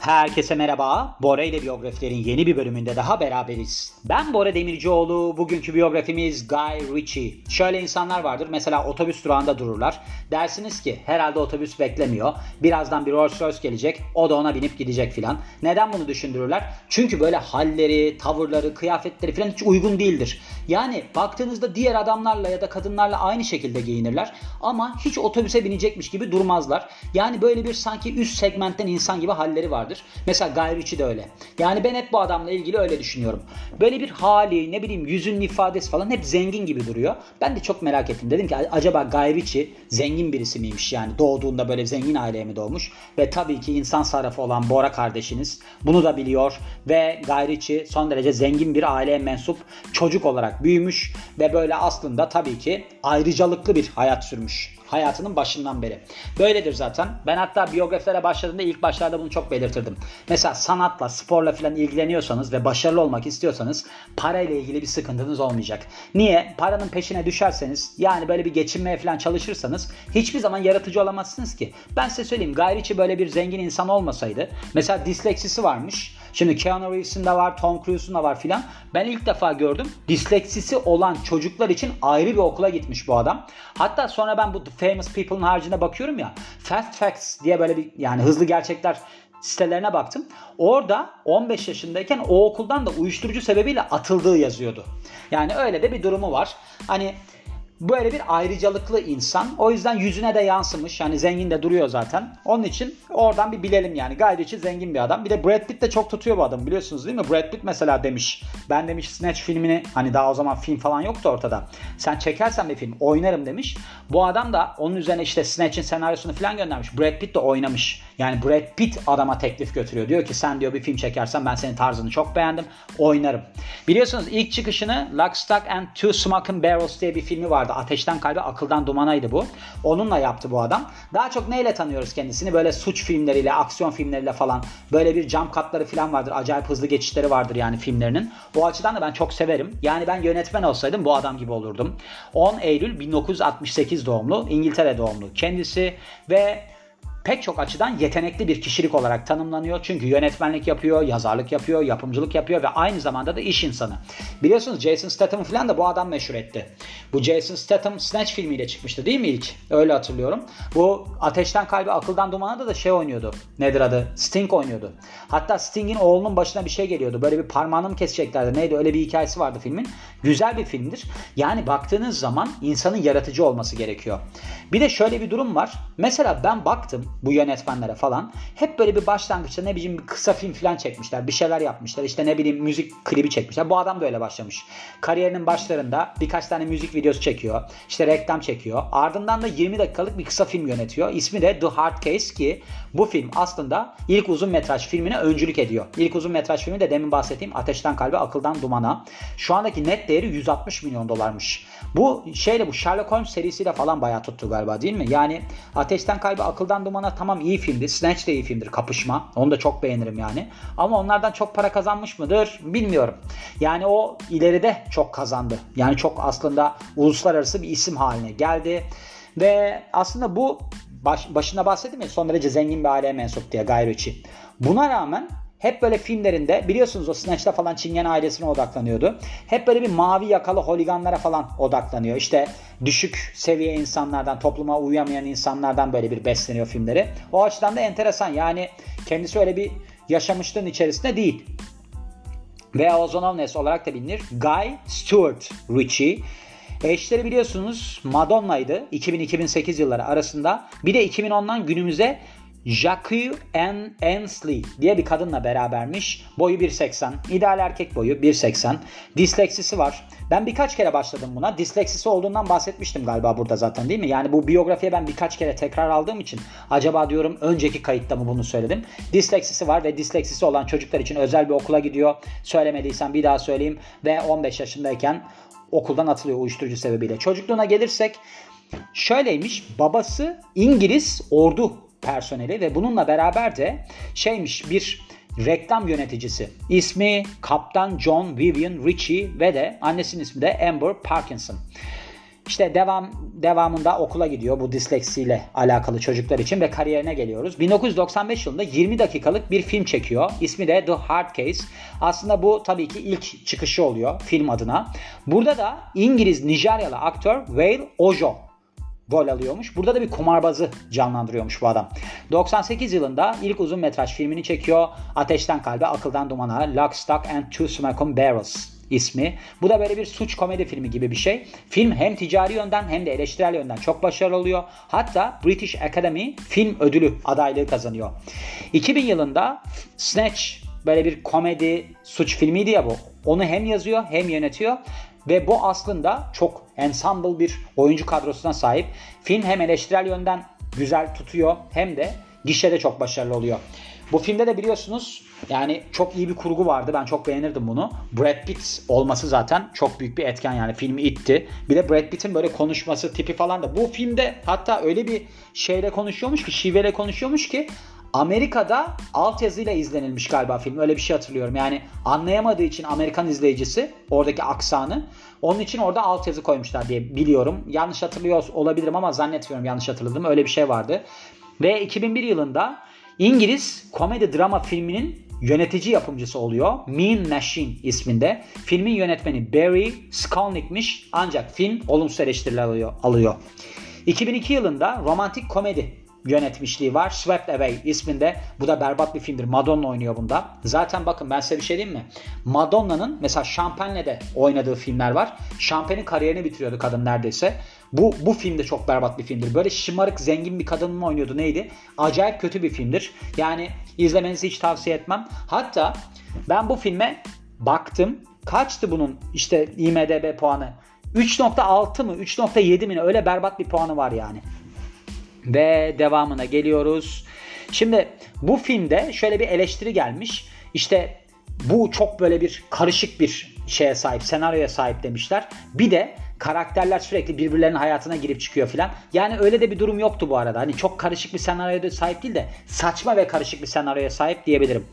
Herkese merhaba. Bora ile biyografilerin yeni bir bölümünde daha beraberiz. Ben Bora Demircioğlu. Bugünkü biyografimiz Guy Ritchie. Şöyle insanlar vardır. Mesela otobüs durağında dururlar. Dersiniz ki herhalde otobüs beklemiyor. Birazdan bir Rolls Royce gelecek. O da ona binip gidecek filan. Neden bunu düşündürürler? Çünkü böyle halleri, tavırları, kıyafetleri filan hiç uygun değildir. Yani baktığınızda diğer adamlarla ya da kadınlarla aynı şekilde giyinirler. Ama hiç otobüse binecekmiş gibi durmazlar. Yani böyle bir sanki üst segmentten insan gibi halleri vardır. Mesela Guy de öyle. Yani ben hep bu adamla ilgili öyle düşünüyorum. Böyle bir hali ne bileyim yüzünün ifadesi falan hep zengin gibi duruyor. Ben de çok merak ettim. Dedim ki acaba Guy zengin birisi miymiş yani doğduğunda böyle zengin aileye mi doğmuş? Ve tabii ki insan sarrafı olan Bora kardeşiniz bunu da biliyor. Ve Guy Ritchie son derece zengin bir aileye mensup çocuk olarak büyümüş ve böyle aslında tabii ki ayrıcalıklı bir hayat sürmüş hayatının başından beri. Böyledir zaten. Ben hatta biyografilere başladığımda ilk başlarda bunu çok belirtirdim. Mesela sanatla, sporla falan ilgileniyorsanız ve başarılı olmak istiyorsanız parayla ilgili bir sıkıntınız olmayacak. Niye? Paranın peşine düşerseniz yani böyle bir geçinmeye falan çalışırsanız hiçbir zaman yaratıcı olamazsınız ki. Ben size söyleyeyim Guy böyle bir zengin insan olmasaydı mesela disleksisi varmış. Şimdi Keanu Reeves'in de var, Tom Cruise'un da var filan. Ben ilk defa gördüm. Disleksisi olan çocuklar için ayrı bir okula gitmiş bu adam. Hatta sonra ben bu Famous People'ın haricinde bakıyorum ya. Fast Facts diye böyle bir yani hızlı gerçekler sitelerine baktım. Orada 15 yaşındayken o okuldan da uyuşturucu sebebiyle atıldığı yazıyordu. Yani öyle de bir durumu var. Hani Böyle bir ayrıcalıklı insan. O yüzden yüzüne de yansımış. Yani zengin de duruyor zaten. Onun için oradan bir bilelim yani. Gayri için zengin bir adam. Bir de Brad Pitt de çok tutuyor bu adam biliyorsunuz değil mi? Brad Pitt mesela demiş. Ben demiş Snatch filmini hani daha o zaman film falan yoktu ortada. Sen çekersen bir film oynarım demiş. Bu adam da onun üzerine işte Snatch'in senaryosunu falan göndermiş. Brad Pitt de oynamış. Yani Brad Pitt adama teklif götürüyor. Diyor ki sen diyor bir film çekersen ben senin tarzını çok beğendim. Oynarım. Biliyorsunuz ilk çıkışını Lock, Stock and Two Smoking Barrels diye bir filmi vardı vardı. Ateşten Kalbe, Akıldan Dumana'ydı bu. Onunla yaptı bu adam. Daha çok neyle tanıyoruz kendisini? Böyle suç filmleriyle, aksiyon filmleriyle falan. Böyle bir cam katları falan vardır. Acayip hızlı geçişleri vardır yani filmlerinin. O açıdan da ben çok severim. Yani ben yönetmen olsaydım bu adam gibi olurdum. 10 Eylül 1968 doğumlu, İngiltere doğumlu kendisi ve pek çok açıdan yetenekli bir kişilik olarak tanımlanıyor. Çünkü yönetmenlik yapıyor, yazarlık yapıyor, yapımcılık yapıyor ve aynı zamanda da iş insanı. Biliyorsunuz Jason Statham falan da bu adam meşhur etti. Bu Jason Statham Snatch filmiyle çıkmıştı değil mi ilk? Öyle hatırlıyorum. Bu Ateşten Kalbi Akıldan Duman'a da şey oynuyordu. Nedir adı? Sting oynuyordu. Hatta Sting'in oğlunun başına bir şey geliyordu. Böyle bir parmağını mı keseceklerdi? Neydi? Öyle bir hikayesi vardı filmin. Güzel bir filmdir. Yani baktığınız zaman insanın yaratıcı olması gerekiyor. Bir de şöyle bir durum var. Mesela ben baktım bu yönetmenlere falan. Hep böyle bir başlangıçta ne bileyim bir kısa film falan çekmişler. Bir şeyler yapmışlar. İşte ne bileyim müzik klibi çekmişler. Bu adam da öyle başlamış. Kariyerinin başlarında birkaç tane müzik videosu çekiyor. İşte reklam çekiyor. Ardından da 20 dakikalık bir kısa film yönetiyor. İsmi de The Hard Case ki bu film aslında ilk uzun metraj filmine öncülük ediyor. İlk uzun metraj filmi de demin bahsettiğim Ateşten Kalbe Akıldan Dumana. Şu andaki net değeri 160 milyon dolarmış. Bu şeyle bu Sherlock Holmes serisiyle falan bayağı tuttu galiba değil mi? Yani Ateşten Kalbe Akıldan Dumana tamam iyi filmdi. Snatch de iyi filmdir. Kapışma. Onu da çok beğenirim yani. Ama onlardan çok para kazanmış mıdır? Bilmiyorum. Yani o ileride çok kazandı. Yani çok aslında uluslararası bir isim haline geldi. Ve aslında bu baş, başında bahsettim ya son derece zengin bir aileye mensup diye Guy Ritchie. Buna rağmen hep böyle filmlerinde biliyorsunuz o Snatch'ta falan Çingen ailesine odaklanıyordu. Hep böyle bir mavi yakalı holiganlara falan odaklanıyor. İşte düşük seviye insanlardan, topluma uyamayan insanlardan böyle bir besleniyor filmleri. O açıdan da enteresan. Yani kendisi öyle bir yaşamışlığın içerisinde değil. Veya Ozonovnes olarak da bilinir. Guy Stewart Ritchie. Eşleri biliyorsunuz Madonna'ydı 2000-2008 yılları arasında. Bir de 2010'dan günümüze Jacques N. Ansley diye bir kadınla berabermiş. Boyu 1.80. İdeal erkek boyu 1.80. Disleksisi var. Ben birkaç kere başladım buna. Disleksisi olduğundan bahsetmiştim galiba burada zaten değil mi? Yani bu biyografiye ben birkaç kere tekrar aldığım için acaba diyorum önceki kayıtta mı bunu söyledim? Disleksisi var ve disleksisi olan çocuklar için özel bir okula gidiyor. Söylemediysen bir daha söyleyeyim. Ve 15 yaşındayken okuldan atılıyor uyuşturucu sebebiyle. Çocukluğuna gelirsek şöyleymiş. Babası İngiliz ordu personeli ve bununla beraber de şeymiş bir reklam yöneticisi. İsmi Kaptan John Vivian Ritchie ve de annesinin ismi de Amber Parkinson. İşte devam devamında okula gidiyor bu disleksiyle alakalı çocuklar için ve kariyerine geliyoruz. 1995 yılında 20 dakikalık bir film çekiyor. İsmi de The Hard Case. Aslında bu tabii ki ilk çıkışı oluyor film adına. Burada da İngiliz Nijeryalı aktör Wale Ojo rol alıyormuş. Burada da bir kumarbazı canlandırıyormuş bu adam. 98 yılında ilk uzun metraj filmini çekiyor. Ateşten Kalbe, Akıldan Dumana, Lock, Stock and Two Smoking Barrels ismi. Bu da böyle bir suç komedi filmi gibi bir şey. Film hem ticari yönden hem de eleştirel yönden çok başarılı oluyor. Hatta British Academy Film Ödülü adaylığı kazanıyor. 2000 yılında Snatch böyle bir komedi suç filmiydi ya bu. Onu hem yazıyor hem yönetiyor ve bu aslında çok ensemble bir oyuncu kadrosuna sahip. Film hem eleştirel yönden güzel tutuyor hem de gişede çok başarılı oluyor. Bu filmde de biliyorsunuz yani çok iyi bir kurgu vardı. Ben çok beğenirdim bunu. Brad Pitt olması zaten çok büyük bir etken yani filmi itti. Bir de Brad Pitt'in böyle konuşması tipi falan da. Bu filmde hatta öyle bir şeyle konuşuyormuş ki şiveyle konuşuyormuş ki Amerika'da altyazıyla izlenilmiş galiba film. Öyle bir şey hatırlıyorum. Yani anlayamadığı için Amerikan izleyicisi oradaki aksanı onun için orada altyazı koymuşlar diye biliyorum. Yanlış hatırlıyor olabilirim ama zannetmiyorum yanlış hatırladım. Öyle bir şey vardı. Ve 2001 yılında İngiliz komedi drama filminin yönetici yapımcısı oluyor. Mean Machine isminde. Filmin yönetmeni Barry Skolnick'miş ancak film olumsuz eleştiriler alıyor. alıyor. 2002 yılında romantik komedi yönetmişliği var. Swept Away isminde. Bu da berbat bir filmdir. Madonna oynuyor bunda. Zaten bakın ben size bir şey diyeyim mi? Madonna'nın mesela Champagne'de oynadığı filmler var. Champagne'in kariyerini bitiriyordu kadın neredeyse. Bu, bu film de çok berbat bir filmdir. Böyle şımarık zengin bir kadın mı oynuyordu neydi? Acayip kötü bir filmdir. Yani izlemenizi hiç tavsiye etmem. Hatta ben bu filme baktım. Kaçtı bunun işte IMDB puanı? 3.6 mı 3.7 mi öyle berbat bir puanı var yani. Ve devamına geliyoruz. Şimdi bu filmde şöyle bir eleştiri gelmiş. İşte bu çok böyle bir karışık bir şeye sahip, senaryoya sahip demişler. Bir de karakterler sürekli birbirlerinin hayatına girip çıkıyor filan. Yani öyle de bir durum yoktu bu arada. Hani çok karışık bir senaryoya sahip değil de saçma ve karışık bir senaryoya sahip diyebilirim.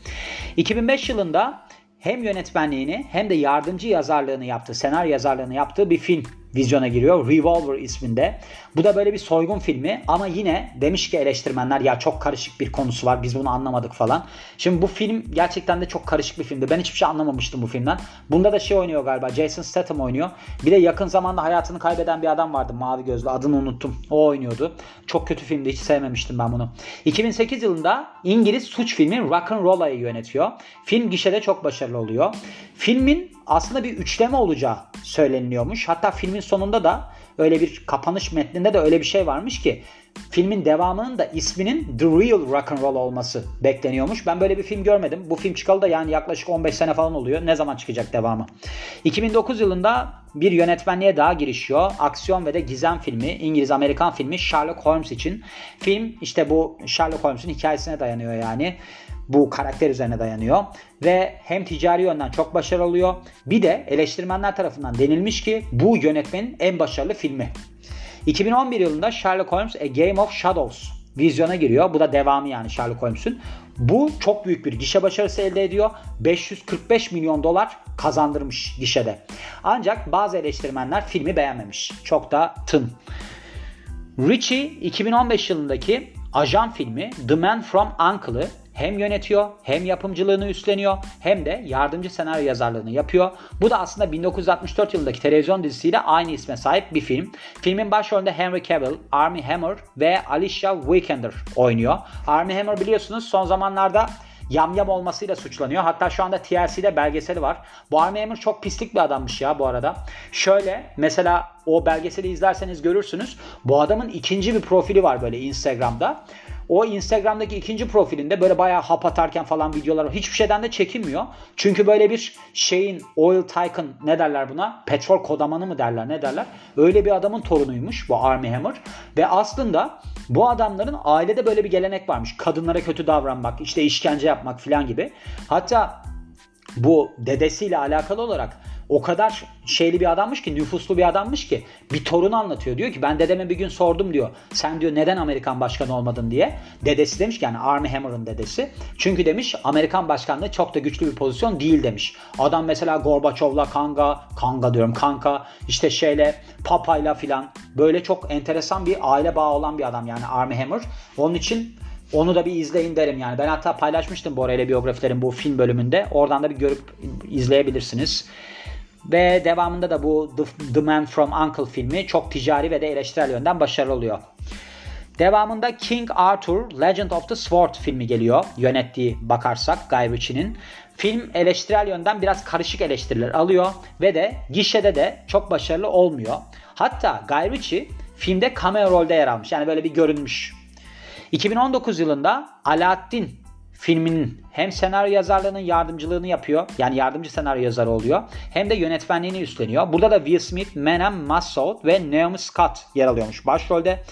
2005 yılında hem yönetmenliğini hem de yardımcı yazarlığını yaptığı, senaryo yazarlığını yaptığı bir film vizyona giriyor. Revolver isminde. Bu da böyle bir soygun filmi ama yine demiş ki eleştirmenler ya çok karışık bir konusu var biz bunu anlamadık falan. Şimdi bu film gerçekten de çok karışık bir filmdi. Ben hiçbir şey anlamamıştım bu filmden. Bunda da şey oynuyor galiba Jason Statham oynuyor. Bir de yakın zamanda hayatını kaybeden bir adam vardı mavi gözlü adını unuttum. O oynuyordu. Çok kötü filmdi hiç sevmemiştim ben bunu. 2008 yılında İngiliz suç filmi Rock Roll'a'yı yönetiyor. Film gişede çok başarılı oluyor. Filmin aslında bir üçleme olacağı söyleniliyormuş. Hatta filmin sonunda da öyle bir kapanış metninde de öyle bir şey varmış ki filmin devamının da isminin The Real Rock and Roll olması bekleniyormuş. Ben böyle bir film görmedim. Bu film çıkalı da yani yaklaşık 15 sene falan oluyor. Ne zaman çıkacak devamı? 2009 yılında bir yönetmenliğe daha girişiyor. Aksiyon ve de gizem filmi, İngiliz-Amerikan filmi Sherlock Holmes için. Film işte bu Sherlock Holmes'un hikayesine dayanıyor yani bu karakter üzerine dayanıyor. Ve hem ticari yönden çok başarılı oluyor. Bir de eleştirmenler tarafından denilmiş ki bu yönetmenin en başarılı filmi. 2011 yılında Sherlock Holmes A Game of Shadows vizyona giriyor. Bu da devamı yani Sherlock Holmes'un. Bu çok büyük bir gişe başarısı elde ediyor. 545 milyon dolar kazandırmış gişede. Ancak bazı eleştirmenler filmi beğenmemiş. Çok da tın. Richie 2015 yılındaki ajan filmi The Man From Uncle'ı hem yönetiyor hem yapımcılığını üstleniyor hem de yardımcı senaryo yazarlığını yapıyor. Bu da aslında 1964 yılındaki televizyon dizisiyle aynı isme sahip bir film. Filmin başrolünde Henry Cavill, Armie Hammer ve Alicia Vikander oynuyor. Armie Hammer biliyorsunuz son zamanlarda yamyam olmasıyla suçlanıyor. Hatta şu anda TLC'de belgeseli var. Bu Armie Hammer çok pislik bir adammış ya bu arada. Şöyle mesela o belgeseli izlerseniz görürsünüz. Bu adamın ikinci bir profili var böyle Instagram'da. O Instagram'daki ikinci profilinde böyle bayağı hap atarken falan videolar var. Hiçbir şeyden de çekinmiyor. Çünkü böyle bir şeyin oil tycoon ne derler buna? Petrol kodamanı mı derler ne derler? Öyle bir adamın torunuymuş bu Army Hammer. Ve aslında bu adamların ailede böyle bir gelenek varmış. Kadınlara kötü davranmak, işte işkence yapmak falan gibi. Hatta bu dedesiyle alakalı olarak o kadar şeyli bir adammış ki nüfuslu bir adammış ki bir torun anlatıyor. Diyor ki ben dedeme bir gün sordum diyor. Sen diyor neden Amerikan başkanı olmadın diye. Dedesi demiş ki yani Army Hammer'ın dedesi. Çünkü demiş Amerikan başkanlığı çok da güçlü bir pozisyon değil demiş. Adam mesela Gorbaçov'la kanga, kanga diyorum kanka işte şeyle papayla filan böyle çok enteresan bir aile bağı olan bir adam yani Army Hammer. Onun için onu da bir izleyin derim yani. Ben hatta paylaşmıştım Bora ile biyografilerin bu film bölümünde. Oradan da bir görüp izleyebilirsiniz. Ve devamında da bu The, The Man From Uncle filmi çok ticari ve de eleştirel yönden başarılı oluyor. Devamında King Arthur Legend of the Sword filmi geliyor. Yönettiği bakarsak Guy Ritchie'nin. Film eleştirel yönden biraz karışık eleştiriler alıyor ve de gişede de çok başarılı olmuyor. Hatta Guy Ritchie filmde cameo rolde yer almış. Yani böyle bir görünmüş. 2019 yılında Alaaddin filminin hem senaryo yazarlığının yardımcılığını yapıyor. Yani yardımcı senaryo yazarı oluyor. Hem de yönetmenliğini üstleniyor. Burada da Will Smith, Menem Massoud ve Naomi Scott yer alıyormuş başrolde.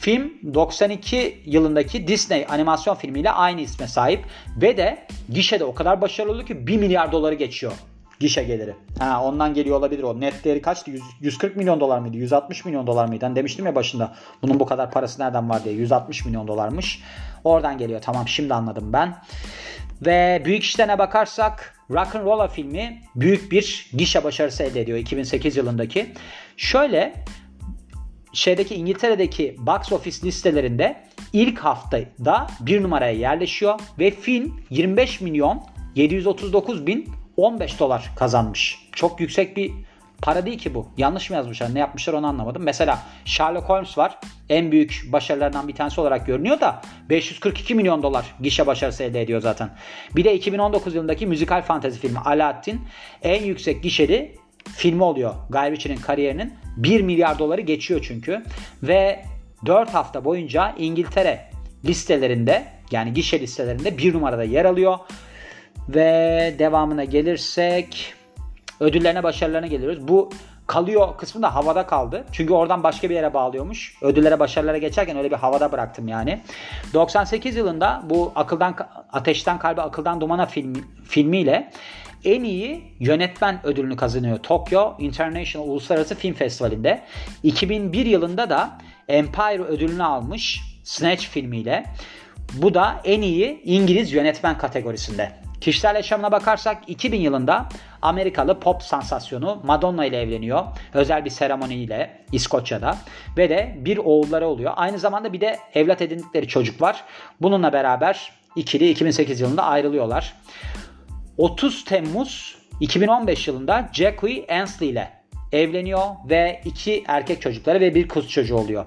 Film 92 yılındaki Disney animasyon filmiyle aynı isme sahip ve de gişede o kadar başarılı oldu ki 1 milyar doları geçiyor gişe geliri. Ha, ondan geliyor olabilir o. Net değeri kaçtı? 100, 140 milyon dolar mıydı? 160 milyon dolar mıydı? Hani demiştim ya başında. Bunun bu kadar parası nereden var diye. 160 milyon dolarmış. Oradan geliyor. Tamam şimdi anladım ben. Ve büyük işlerine bakarsak Rock and Rolla filmi büyük bir gişe başarısı elde ediyor 2008 yılındaki. Şöyle şeydeki İngiltere'deki box office listelerinde ilk haftada bir numaraya yerleşiyor ve film 25 milyon 739 bin 15 dolar kazanmış. Çok yüksek bir para değil ki bu. Yanlış mı yazmışlar? Ne yapmışlar onu anlamadım. Mesela Sherlock Holmes var. En büyük başarılarından bir tanesi olarak görünüyor da 542 milyon dolar gişe başarısı elde ediyor zaten. Bir de 2019 yılındaki müzikal fantezi filmi Aladdin en yüksek gişeli filmi oluyor. Guy Ritchie'nin kariyerinin 1 milyar doları geçiyor çünkü. Ve 4 hafta boyunca İngiltere listelerinde yani gişe listelerinde bir numarada yer alıyor. Ve devamına gelirsek ödüllerine başarılarına geliyoruz. Bu kalıyor kısmı da havada kaldı. Çünkü oradan başka bir yere bağlıyormuş. Ödüllere başarılara geçerken öyle bir havada bıraktım yani. 98 yılında bu akıldan ateşten kalbe akıldan dumana film, filmiyle en iyi yönetmen ödülünü kazanıyor Tokyo International Uluslararası Film Festivali'nde. 2001 yılında da Empire ödülünü almış Snatch filmiyle. Bu da en iyi İngiliz yönetmen kategorisinde. Kişisel yaşamına bakarsak 2000 yılında Amerikalı pop sansasyonu Madonna ile evleniyor. Özel bir seremoniyle İskoçya'da. Ve de bir oğulları oluyor. Aynı zamanda bir de evlat edindikleri çocuk var. Bununla beraber ikili 2008 yılında ayrılıyorlar. 30 Temmuz 2015 yılında Jackie Ansley ile evleniyor ve iki erkek çocukları ve bir kız çocuğu oluyor.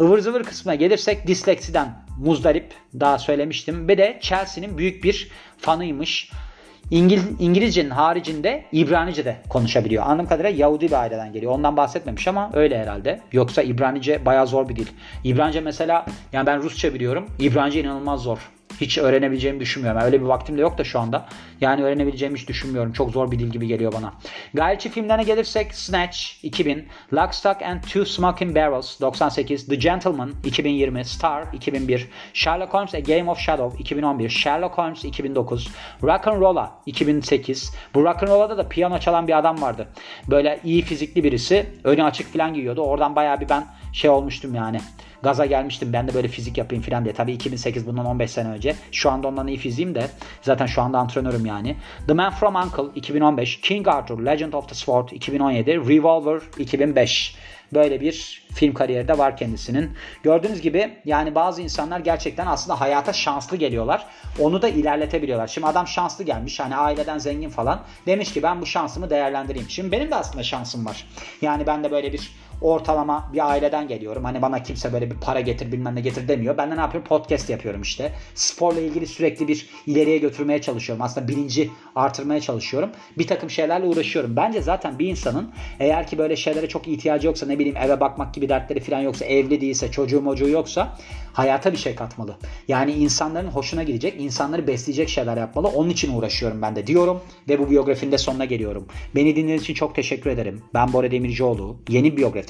Ivır zıvır kısmına gelirsek disleksiden muzdarip daha söylemiştim. Ve de Chelsea'nin büyük bir fanıymış. İngil İngilizcenin haricinde İbranice de konuşabiliyor. Anladığım kadarıyla Yahudi bir aileden geliyor. Ondan bahsetmemiş ama öyle herhalde. Yoksa İbranice bayağı zor bir dil. İbranice mesela yani ben Rusça biliyorum. İbranice inanılmaz zor hiç öğrenebileceğimi düşünmüyorum. öyle bir vaktim de yok da şu anda. Yani öğrenebileceğimi hiç düşünmüyorum. Çok zor bir dil gibi geliyor bana. Gayriçi filmlerine gelirsek Snatch 2000, Lock, Stock and Two Smoking Barrels 98, The Gentleman 2020, Star 2001, Sherlock Holmes A Game of Shadow 2011, Sherlock Holmes 2009, Rock and Rolla 2008. Bu Rock and Rolla'da da piyano çalan bir adam vardı. Böyle iyi fizikli birisi. Önü açık falan giyiyordu. Oradan bayağı bir ben şey olmuştum yani gaza gelmiştim. Ben de böyle fizik yapayım falan diye. Tabii 2008 bundan 15 sene önce. Şu anda ondan iyi fiziğim de. Zaten şu anda antrenörüm yani. The Man From Uncle 2015. King Arthur Legend of the Sword 2017. Revolver 2005. Böyle bir film kariyeri de var kendisinin. Gördüğünüz gibi yani bazı insanlar gerçekten aslında hayata şanslı geliyorlar. Onu da ilerletebiliyorlar. Şimdi adam şanslı gelmiş hani aileden zengin falan. Demiş ki ben bu şansımı değerlendireyim. Şimdi benim de aslında şansım var. Yani ben de böyle bir ortalama bir aileden geliyorum. Hani bana kimse böyle bir para getir bilmem ne getir demiyor. Ben de ne yapıyorum? Podcast yapıyorum işte. Sporla ilgili sürekli bir ileriye götürmeye çalışıyorum. Aslında bilinci artırmaya çalışıyorum. Bir takım şeylerle uğraşıyorum. Bence zaten bir insanın eğer ki böyle şeylere çok ihtiyacı yoksa ne bileyim eve bakmak gibi dertleri falan yoksa evli değilse çocuğu mocuğu yoksa hayata bir şey katmalı. Yani insanların hoşuna gidecek, insanları besleyecek şeyler yapmalı. Onun için uğraşıyorum ben de diyorum ve bu biyografinin de sonuna geliyorum. Beni dinlediğiniz için çok teşekkür ederim. Ben Bora Demircioğlu. Yeni biyografi